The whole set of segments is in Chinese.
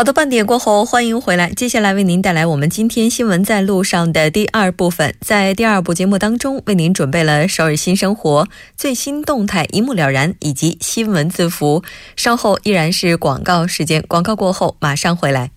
好的，半点过后，欢迎回来。接下来为您带来我们今天新闻在路上的第二部分。在第二部节目当中，为您准备了首尔新生活最新动态一目了然，以及新闻字符。稍后依然是广告时间，广告过后马上回来。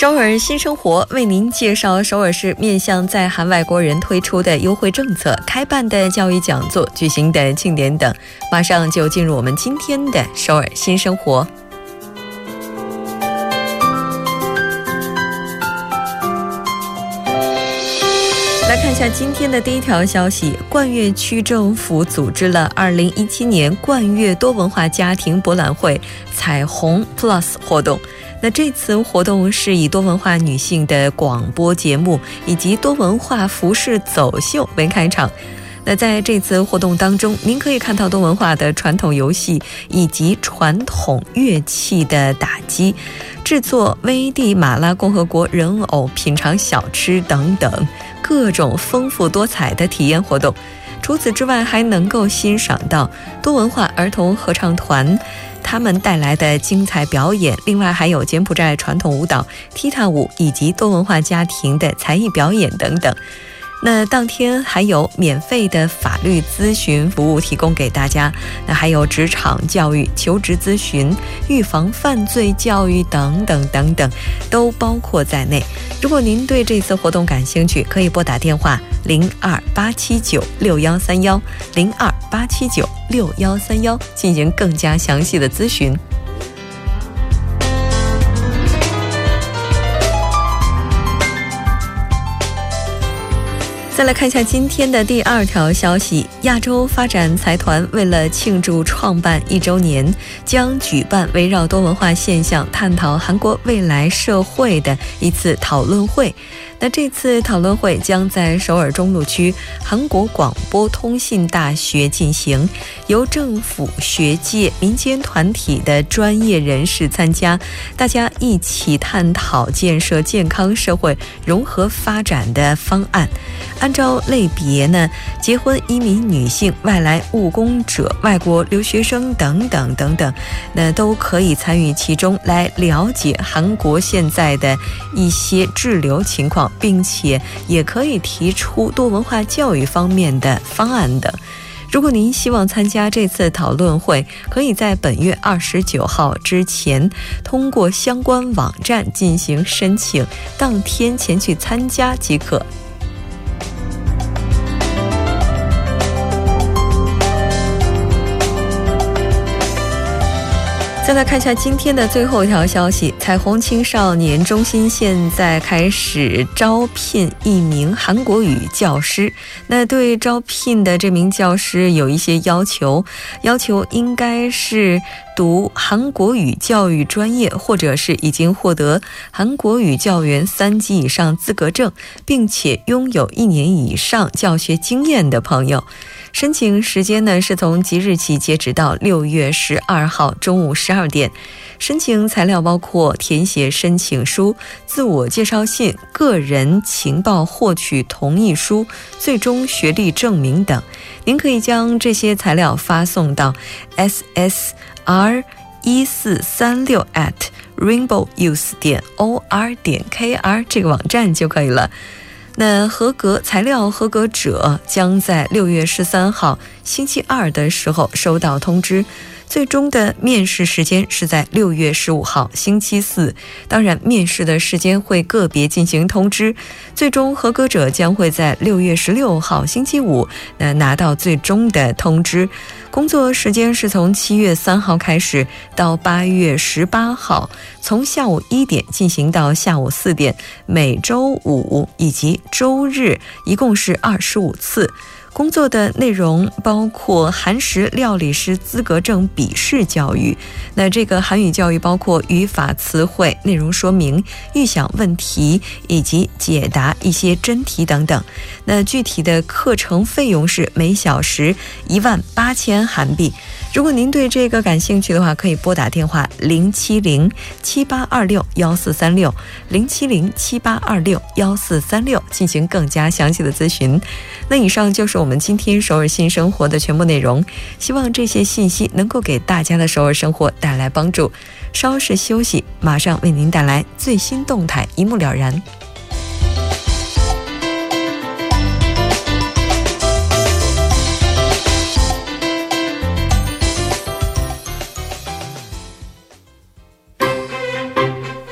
首尔新生活为您介绍首尔市面向在韩外国人推出的优惠政策、开办的教育讲座、举行的庆典等。马上就进入我们今天的首尔新生活。来看一下今天的第一条消息：冠岳区政府组织了2017年冠岳多文化家庭博览会“彩虹 Plus” 活动。那这次活动是以多文化女性的广播节目以及多文化服饰走秀为开场。那在这次活动当中，您可以看到多文化的传统游戏以及传统乐器的打击、制作危地马拉共和国人偶、品尝小吃等等各种丰富多彩的体验活动。除此之外，还能够欣赏到多文化儿童合唱团。他们带来的精彩表演，另外还有柬埔寨传统舞蹈、踢踏舞以及多文化家庭的才艺表演等等。那当天还有免费的法律咨询服务提供给大家，那还有职场教育、求职咨询、预防犯罪教育等等等等，都包括在内。如果您对这次活动感兴趣，可以拨打电话零二八七九六幺三幺零二八七九六幺三幺进行更加详细的咨询。再来看一下今天的第二条消息：亚洲发展财团为了庆祝创办一周年，将举办围绕多文化现象探讨韩国未来社会的一次讨论会。那这次讨论会将在首尔中路区韩国广播通信大学进行，由政府、学界、民间团体的专业人士参加，大家一起探讨建设健康社会、融合发展的方案。按照类别呢，结婚移民女性、外来务工者、外国留学生等等等等，那都可以参与其中，来了解韩国现在的一些滞留情况。并且也可以提出多文化教育方面的方案等。如果您希望参加这次讨论会，可以在本月二十九号之前通过相关网站进行申请，当天前去参加即可。再来看一下今天的最后一条消息：彩虹青少年中心现在开始招聘一名韩国语教师。那对招聘的这名教师有一些要求，要求应该是读韩国语教育专业，或者是已经获得韩国语教员三级以上资格证，并且拥有一年以上教学经验的朋友。申请时间呢是从即日起截止到六月十二号中午十二点。申请材料包括填写申请书、自我介绍信、个人情报获取同意书、最终学历证明等。您可以将这些材料发送到 ssr 一四三六 at rainbowuse 点 or 点 kr 这个网站就可以了。那合格材料合格者将在六月十三号星期二的时候收到通知。最终的面试时间是在六月十五号星期四。当然，面试的时间会个别进行通知，最终合格者将会在六月十六号星期五那拿到最终的通知。工作时间是从七月三号开始到八月十八号，从下午一点进行到下午四点，每周五以及周日，一共是二十五次。工作的内容包括韩食料理师资格证笔试教育。那这个韩语教育包括语法、词汇、内容说明、预想问题以及解答一些真题等等。那具体的课程费用是每小时一万八千韩币。如果您对这个感兴趣的话，可以拨打电话零七零七八二六幺四三六零七零七八二六幺四三六进行更加详细的咨询。那以上就是我们今天首尔新生活的全部内容，希望这些信息能够给大家的首尔生活带来帮助。稍事休息，马上为您带来最新动态，一目了然。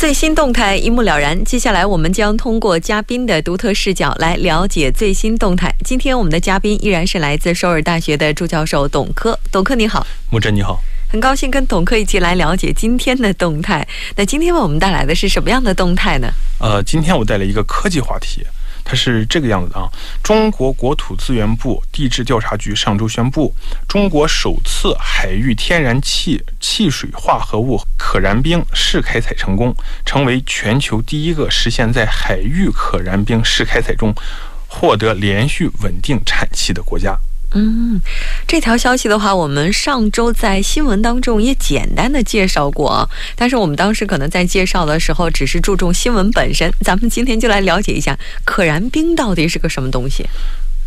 最新动态一目了然。接下来，我们将通过嘉宾的独特视角来了解最新动态。今天我们的嘉宾依然是来自首尔大学的助教授董科。董科你好，木真你好，很高兴跟董科一起来了解今天的动态。那今天为我们带来的是什么样的动态呢？呃，今天我带来一个科技话题。它是这个样子的啊！中国国土资源部地质调查局上周宣布，中国首次海域天然气汽水化合物可燃冰试开采成功，成为全球第一个实现在海域可燃冰试开采中获得连续稳定产气的国家。嗯，这条消息的话，我们上周在新闻当中也简单的介绍过，但是我们当时可能在介绍的时候只是注重新闻本身。咱们今天就来了解一下可燃冰到底是个什么东西。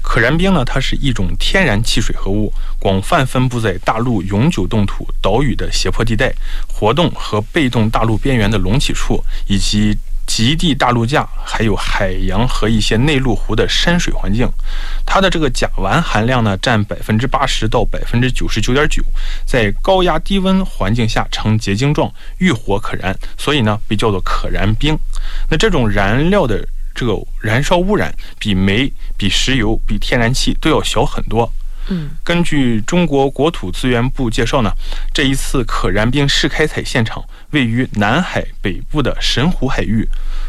可燃冰呢，它是一种天然气水合物，广泛分布在大陆永久冻土、岛屿的斜坡地带、活动和被动大陆边缘的隆起处，以及。极地大陆架，还有海洋和一些内陆湖的山水环境，它的这个甲烷含量呢占百分之八十到百分之九十九点九，在高压低温环境下呈结晶状，遇火可燃，所以呢被叫做可燃冰。那这种燃料的这个燃烧污染比煤、比石油、比天然气都要小很多。嗯，根据中国国土资源部介绍呢，这一次可燃冰试开采现场位于南海北部的神湖海域。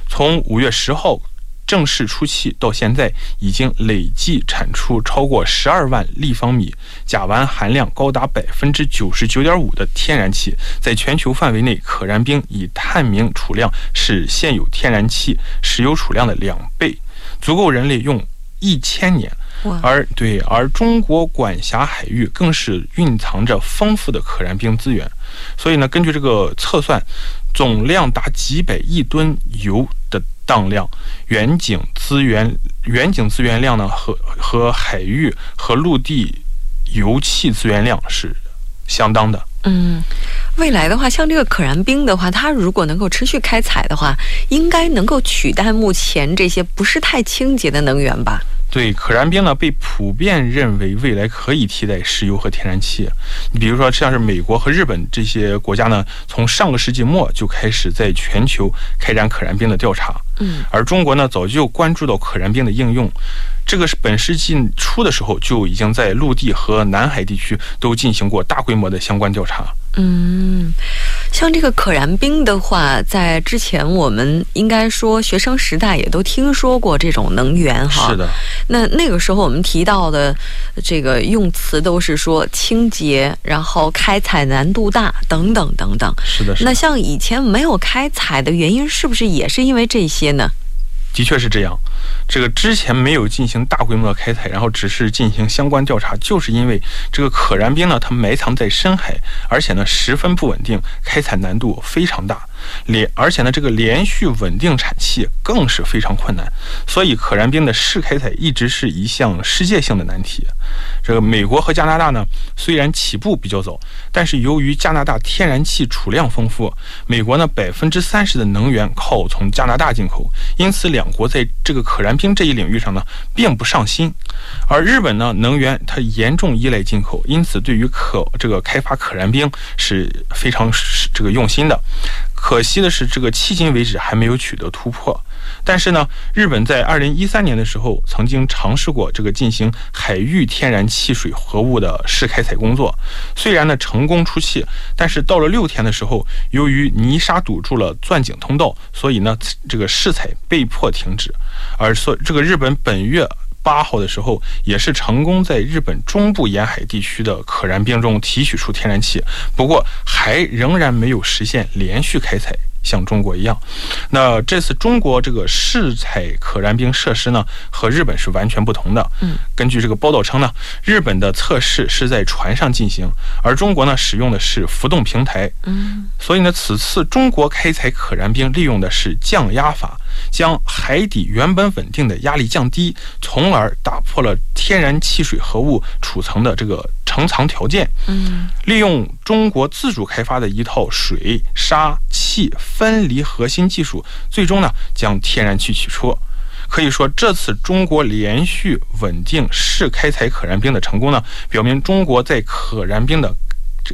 从五月十号正式出气到现在，已经累计产出超过十二万立方米，甲烷含量高达百分之九十九点五的天然气。在全球范围内，可燃冰以探明储量是现有天然气、石油储量的两倍，足够人类用一千年。而对，而中国管辖海域更是蕴藏着丰富的可燃冰资源，所以呢，根据这个测算，总量达几百亿吨油的当量，远景资源远景资源量呢和和海域和陆地油气资源量是相当的。嗯，未来的话，像这个可燃冰的话，它如果能够持续开采的话，应该能够取代目前这些不是太清洁的能源吧？对，可燃冰呢被普遍认为未来可以替代石油和天然气。你比如说，像是美国和日本这些国家呢，从上个世纪末就开始在全球开展可燃冰的调查。而中国呢，早就关注到可燃冰的应用。这个是本世纪初的时候就已经在陆地和南海地区都进行过大规模的相关调查。嗯，像这个可燃冰的话，在之前我们应该说学生时代也都听说过这种能源哈。是的。那那个时候我们提到的这个用词都是说清洁，然后开采难度大等等等等。是的。那像以前没有开采的原因，是不是也是因为这些呢？的确是这样。这个之前没有进行大规模的开采，然后只是进行相关调查，就是因为这个可燃冰呢，它埋藏在深海，而且呢十分不稳定，开采难度非常大。连而且呢，这个连续稳定产气更是非常困难，所以可燃冰的试开采一直是一项世界性的难题。这个美国和加拿大呢，虽然起步比较早，但是由于加拿大天然气储量丰富，美国呢百分之三十的能源靠从加拿大进口，因此两国在这个可燃冰这一领域上呢并不上心。而日本呢，能源它严重依赖进口，因此对于可这个开发可燃冰是非常这个用心的。可惜的是，这个迄今为止还没有取得突破。但是呢，日本在二零一三年的时候曾经尝试过这个进行海域天然气水合物的试开采工作，虽然呢成功出气，但是到了六天的时候，由于泥沙堵住了钻井通道，所以呢这个试采被迫停止。而所这个日本本月。八号的时候，也是成功在日本中部沿海地区的可燃冰中提取出天然气，不过还仍然没有实现连续开采，像中国一样。那这次中国这个试采可燃冰设施呢，和日本是完全不同的。嗯，根据这个报道称呢，日本的测试是在船上进行，而中国呢使用的是浮动平台。嗯，所以呢，此次中国开采可燃冰利用的是降压法。将海底原本稳定的压力降低，从而打破了天然气水合物储藏的这个成藏条件。嗯，利用中国自主开发的一套水沙气分离核心技术，最终呢将天然气取出。可以说，这次中国连续稳定试开采可燃冰的成功呢，表明中国在可燃冰的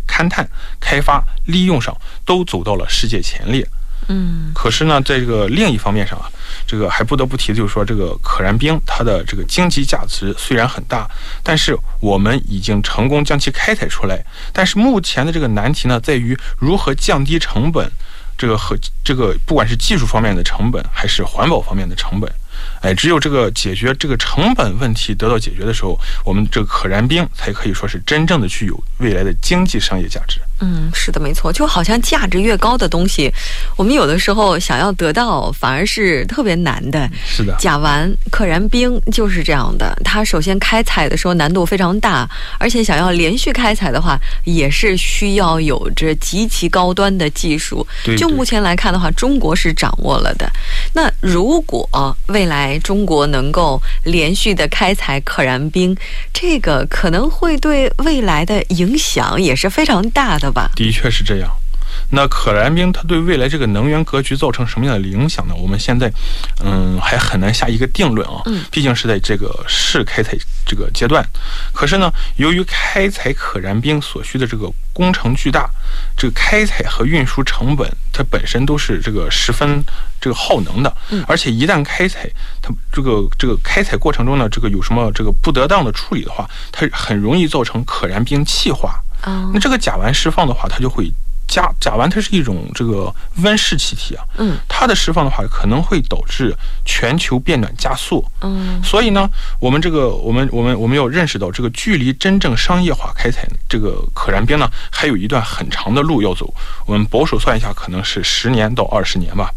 勘探、开发、利用上都走到了世界前列。嗯，可是呢，在这个另一方面上啊，这个还不得不提的就是说，这个可燃冰它的这个经济价值虽然很大，但是我们已经成功将其开采出来。但是目前的这个难题呢，在于如何降低成本，这个和这个不管是技术方面的成本，还是环保方面的成本。哎，只有这个解决这个成本问题得到解决的时候，我们这个可燃冰才可以说是真正的具有未来的经济商业价值。嗯，是的，没错，就好像价值越高的东西，我们有的时候想要得到反而是特别难的。是的，甲烷、可燃冰就是这样的。它首先开采的时候难度非常大，而且想要连续开采的话，也是需要有着极其高端的技术。对，就目前来看的话，中国是掌握了的。那如果未来中国能够连续的开采可燃冰，这个可能会对未来的影响也是非常大的。的确是这样。那可燃冰它对未来这个能源格局造成什么样的影响呢？我们现在，嗯，还很难下一个定论啊。嗯。毕竟是在这个试开采这个阶段。可是呢，由于开采可燃冰所需的这个工程巨大，这个开采和运输成本它本身都是这个十分这个耗能的。嗯。而且一旦开采，它这个这个开采过程中呢，这个有什么这个不得当的处理的话，它很容易造成可燃冰气化。哦。那这个甲烷释放的话，它就会。加甲烷它是一种这个温室气体啊，嗯，它的释放的话可能会导致全球变暖加速，嗯，所以呢，我们这个我们我们我们要认识到，这个距离真正商业化开采这个可燃冰呢，还有一段很长的路要走。我们保守算一下，可能是十年到二十年吧。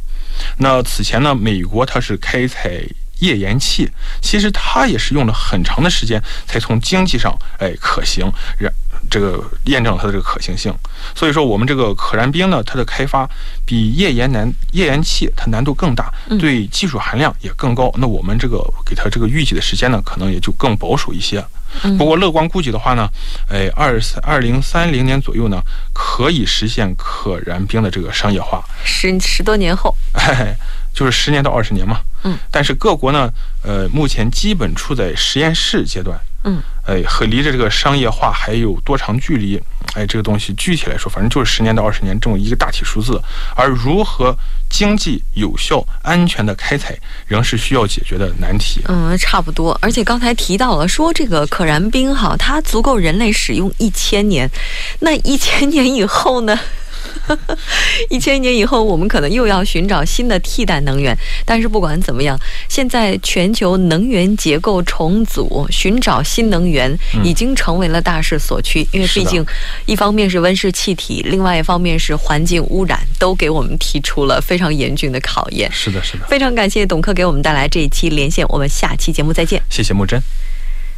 那此前呢，美国它是开采页岩气，其实它也是用了很长的时间才从经济上哎可行，然。这个验证了它的这个可行性，所以说我们这个可燃冰呢，它的开发比页岩难页岩气它难度更大，对技术含量也更高。那我们这个给它这个预计的时间呢，可能也就更保守一些。不过乐观估计的话呢，哎，二三二零三零年左右呢，可以实现可燃冰的这个商业化。十十多年后，就是十年到二十年嘛。嗯。但是各国呢，呃，目前基本处在实验室阶段。嗯，哎，和离着这个商业化还有多长距离？哎，这个东西具体来说，反正就是十年到二十年这么一个大体数字。而如何经济、有效、安全的开采，仍是需要解决的难题。嗯，差不多。而且刚才提到了，说这个可燃冰哈，它足够人类使用一千年。那一千年以后呢？一千年以后，我们可能又要寻找新的替代能源。但是不管怎么样，现在全球能源结构重组、寻找新能源已经成为了大势所趋。因为毕竟，一方面是温室气体，另外一方面是环境污染，都给我们提出了非常严峻的考验。是的，是的。非常感谢董克给我们带来这一期连线，我们下期节目再见。谢谢木真。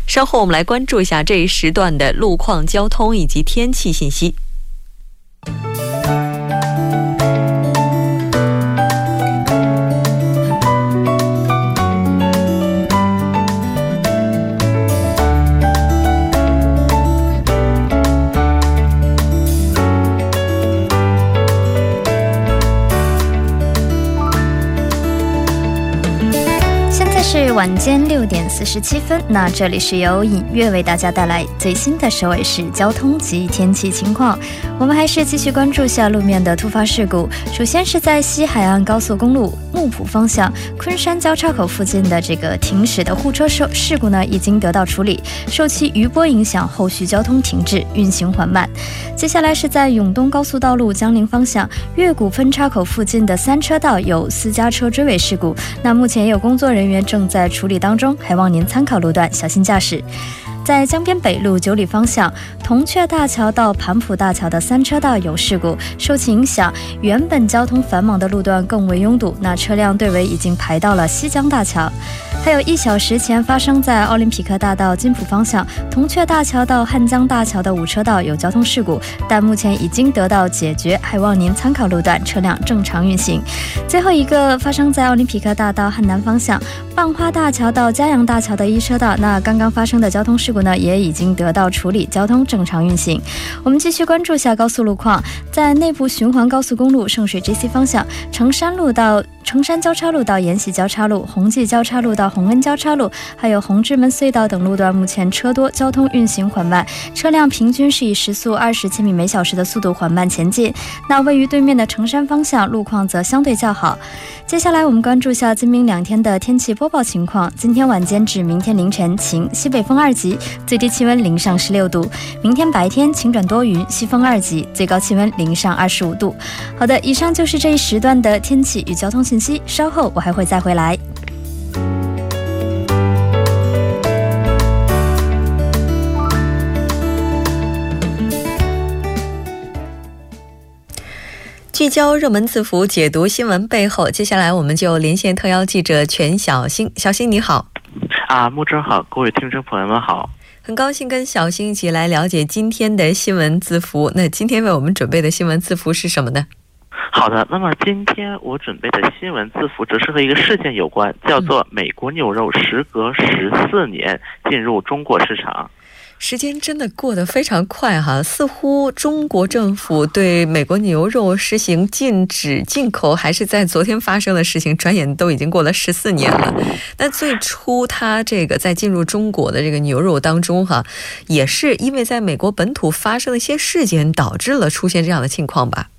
稍后我们来关注一下这一时段的路况、交通以及天气信息。晚间六点四十七分，那这里是由尹月为大家带来最新的首尾市交通及天气情况。我们还是继续关注下路面的突发事故。首先是在西海岸高速公路木浦方向昆山交叉口附近的这个停驶的货车事事故呢，已经得到处理，受其余波影响，后续交通停滞，运行缓慢。接下来是在永东高速道路江陵方向月谷分叉口附近的三车道有私家车追尾事故，那目前有工作人员正在。处理当中，还望您参考路段，小心驾驶。在江边北路九里方向，铜雀大桥到盘浦大桥的三车道有事故，受其影响，原本交通繁忙的路段更为拥堵，那车辆队尾已经排到了西江大桥。还有一小时前发生在奥林匹克大道金浦方向铜雀大桥到汉江大桥的五车道有交通事故，但目前已经得到解决，还望您参考路段，车辆正常运行。最后一个发生在奥林匹克大道汉南方向棒花大桥到嘉阳大桥的一车道，那刚刚发生的交通事故呢，也已经得到处理，交通正常运行。我们继续关注下高速路况，在内部循环高速公路圣水 GC 方向成山路到。城山交叉路到延禧交叉路、红记交叉路到红恩交叉路，还有红志门隧道等路段，目前车多，交通运行缓慢，车辆平均是以时速二十千米每小时的速度缓慢前进。那位于对面的城山方向路况则相对较好。接下来我们关注下今明两天的天气播报情况。今天晚间至明天凌晨晴，西北风二级，最低气温零上十六度；明天白天晴转多云，西风二级，最高气温零上二十五度。好的，以上就是这一时段的天气与交通信。信息稍后我还会再回来。聚焦热门字符，解读新闻背后。接下来我们就连线特邀记者全小新。小新你好，啊，木真好，各位听众朋友们好，很高兴跟小新一起来了解今天的？新闻字符。那今天为我们准备的？新闻字符是什么呢？好的，那么今天我准备的新闻字符则是和一个事件有关，叫做美国牛肉时隔十四年进入中国市场。时间真的过得非常快哈，似乎中国政府对美国牛肉实行禁止进口还是在昨天发生的事情，转眼都已经过了十四年了。那最初它这个在进入中国的这个牛肉当中哈，也是因为在美国本土发生了一些事件，导致了出现这样的情况吧。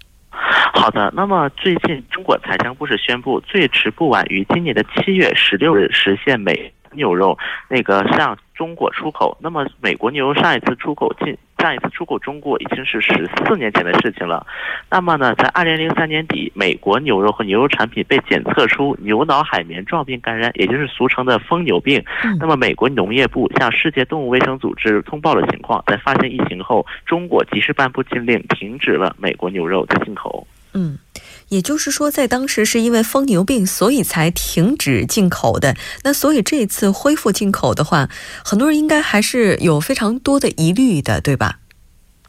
好的，那么最近中国财政部是宣布，最迟不晚于今年的七月十六日实现美牛肉那个向中国出口。那么美国牛肉上一次出口进上一次出口中国已经是十四年前的事情了。那么呢，在二零零三年底，美国牛肉和牛肉产品被检测出牛脑海绵状病感染，也就是俗称的疯牛病。那么美国农业部向世界动物卫生组织通报了情况，在发现疫情后，中国及时颁布禁令，停止了美国牛肉的进口。嗯，也就是说，在当时是因为疯牛病，所以才停止进口的。那所以这次恢复进口的话，很多人应该还是有非常多的疑虑的，对吧？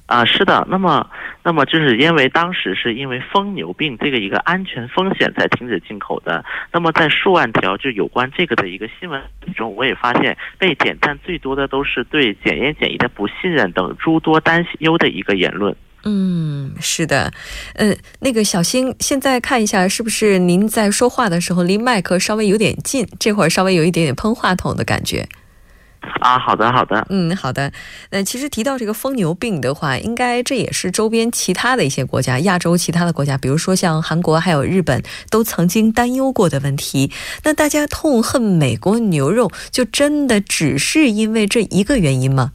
啊，是的。那么，那么就是因为当时是因为疯牛病这个一个安全风险才停止进口的。那么在数万条就有关这个的一个新闻中，我也发现被点赞最多的都是对检验检疫的不信任等诸多担忧的一个言论。嗯，是的，嗯，那个小新，现在看一下，是不是您在说话的时候离麦克稍微有点近？这会儿稍微有一点点喷话筒的感觉。啊，好的，好的，嗯，好的。那其实提到这个疯牛病的话，应该这也是周边其他的一些国家，亚洲其他的国家，比如说像韩国还有日本，都曾经担忧过的问题。那大家痛恨美国牛肉，就真的只是因为这一个原因吗？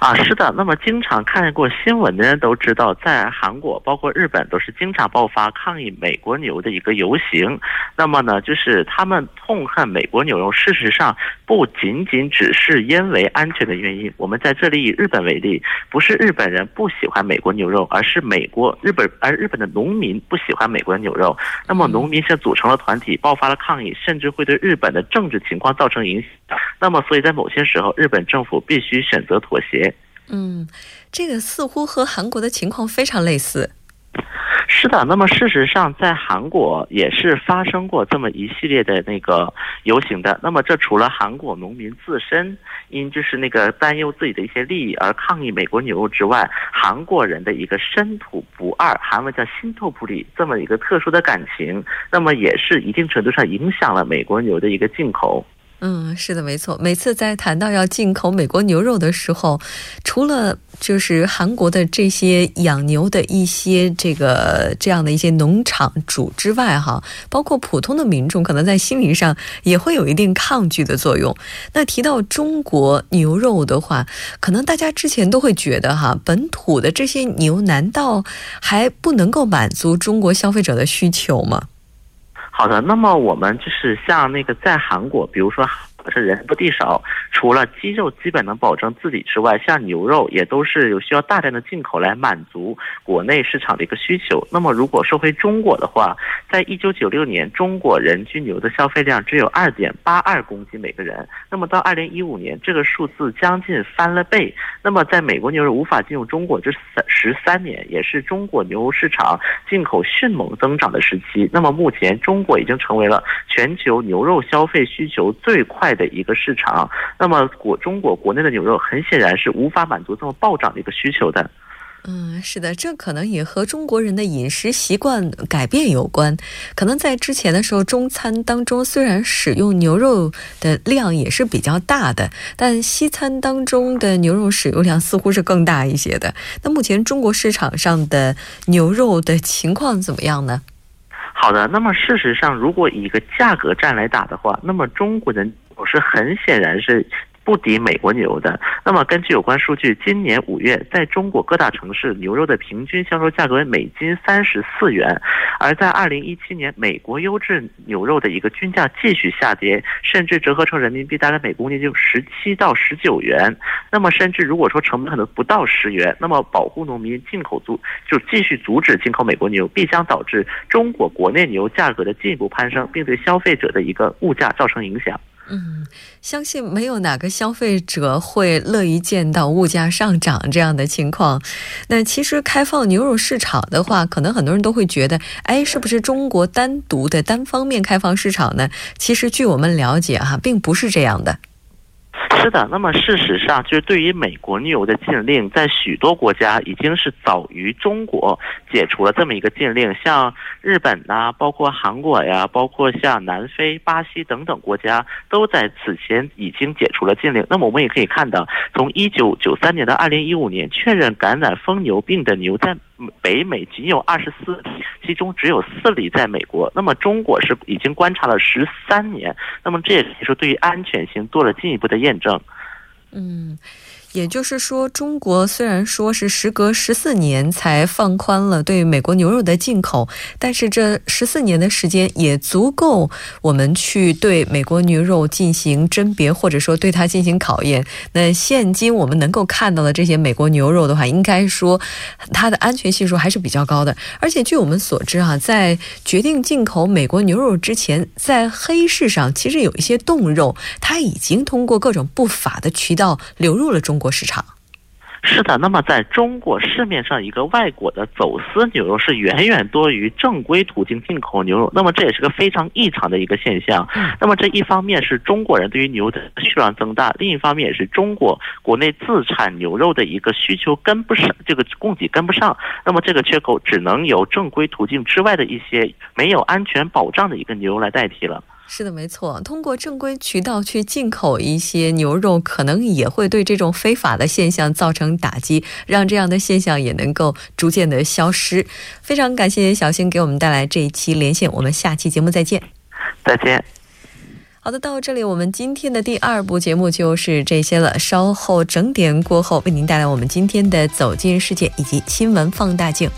啊，是的。那么经常看过新闻的人都知道，在韩国包括日本都是经常爆发抗议美国牛的一个游行。那么呢，就是他们痛恨美国牛肉。事实上，不仅仅只是因为安全的原因。我们在这里以日本为例，不是日本人不喜欢美国牛肉，而是美国日本而日本的农民不喜欢美国牛肉。那么农民是组成了团体，爆发了抗议，甚至会对日本的政治情况造成影响。那么，所以在某些时候，日本政府必须选择妥协。嗯，这个似乎和韩国的情况非常类似。是的，那么事实上，在韩国也是发生过这么一系列的那个游行的。那么，这除了韩国农民自身因就是那个担忧自己的一些利益而抗议美国牛肉之外，韩国人的一个深土不二，韩文叫心头不离这么一个特殊的感情，那么也是一定程度上影响了美国牛的一个进口。嗯，是的，没错。每次在谈到要进口美国牛肉的时候，除了就是韩国的这些养牛的一些这个这样的一些农场主之外，哈，包括普通的民众，可能在心理上也会有一定抗拒的作用。那提到中国牛肉的话，可能大家之前都会觉得，哈，本土的这些牛难道还不能够满足中国消费者的需求吗？好的，那么我们就是像那个在韩国，比如说。可是人多地少，除了鸡肉基本能保证自己之外，像牛肉也都是有需要大量的进口来满足国内市场的一个需求。那么如果说回中国的话，在一九九六年，中国人均牛的消费量只有二点八二公斤每个人。那么到二零一五年，这个数字将近翻了倍。那么在美国牛肉无法进入中国这三十三年，也是中国牛肉市场进口迅猛增长的时期。那么目前，中国已经成为了全球牛肉消费需求最快。的一个市场，那么国中国国内的牛肉很显然是无法满足这么暴涨的一个需求的。嗯，是的，这可能也和中国人的饮食习惯改变有关。可能在之前的时候，中餐当中虽然使用牛肉的量也是比较大的，但西餐当中的牛肉使用量似乎是更大一些的。那目前中国市场上的牛肉的情况怎么样呢？好的，那么事实上，如果以一个价格战来打的话，那么中国人。我是很显然是。不敌美国牛的。那么根据有关数据，今年五月在中国各大城市牛肉的平均销售价格为每斤三十四元，而在二零一七年，美国优质牛肉的一个均价继续下跌，甚至折合成人民币大概每公斤就十七到十九元。那么甚至如果说成本可能不到十元，那么保护农民进口阻就继续阻止进口美国牛，必将导致中国国内牛价格的进一步攀升，并对消费者的一个物价造成影响。嗯，相信没有哪个消费者会乐于见到物价上涨这样的情况。那其实开放牛肉市场的话，可能很多人都会觉得，哎，是不是中国单独的单方面开放市场呢？其实据我们了解，哈，并不是这样的。是的，那么事实上，就是对于美国牛的禁令，在许多国家已经是早于中国解除了这么一个禁令，像日本呐，包括韩国呀，包括像南非、巴西等等国家，都在此前已经解除了禁令。那么我们也可以看到，从一九九三年到二零一五年，确认感染疯牛病的牛在。北美仅有二十四例，其中只有四例在美国。那么中国是已经观察了十三年，那么这也可以说对于安全性做了进一步的验证。嗯。也就是说，中国虽然说是时隔十四年才放宽了对美国牛肉的进口，但是这十四年的时间也足够我们去对美国牛肉进行甄别，或者说对它进行考验。那现今我们能够看到的这些美国牛肉的话，应该说它的安全系数还是比较高的。而且据我们所知啊，在决定进口美国牛肉之前，在黑市上其实有一些冻肉，它已经通过各种不法的渠道流入了中国。市场是的，那么在中国市面上，一个外国的走私牛肉是远远多于正规途径进口牛肉，那么这也是个非常异常的一个现象。那么这一方面是中国人对于牛的需求量增大，另一方面也是中国国内自产牛肉的一个需求跟不上，这个供给跟不上，那么这个缺口只能由正规途径之外的一些没有安全保障的一个牛肉来代替了。是的，没错。通过正规渠道去进口一些牛肉，可能也会对这种非法的现象造成打击，让这样的现象也能够逐渐的消失。非常感谢小新给我们带来这一期连线，我们下期节目再见。再见。好的，到这里我们今天的第二部节目就是这些了。稍后整点过后，为您带来我们今天的走进世界以及新闻放大镜。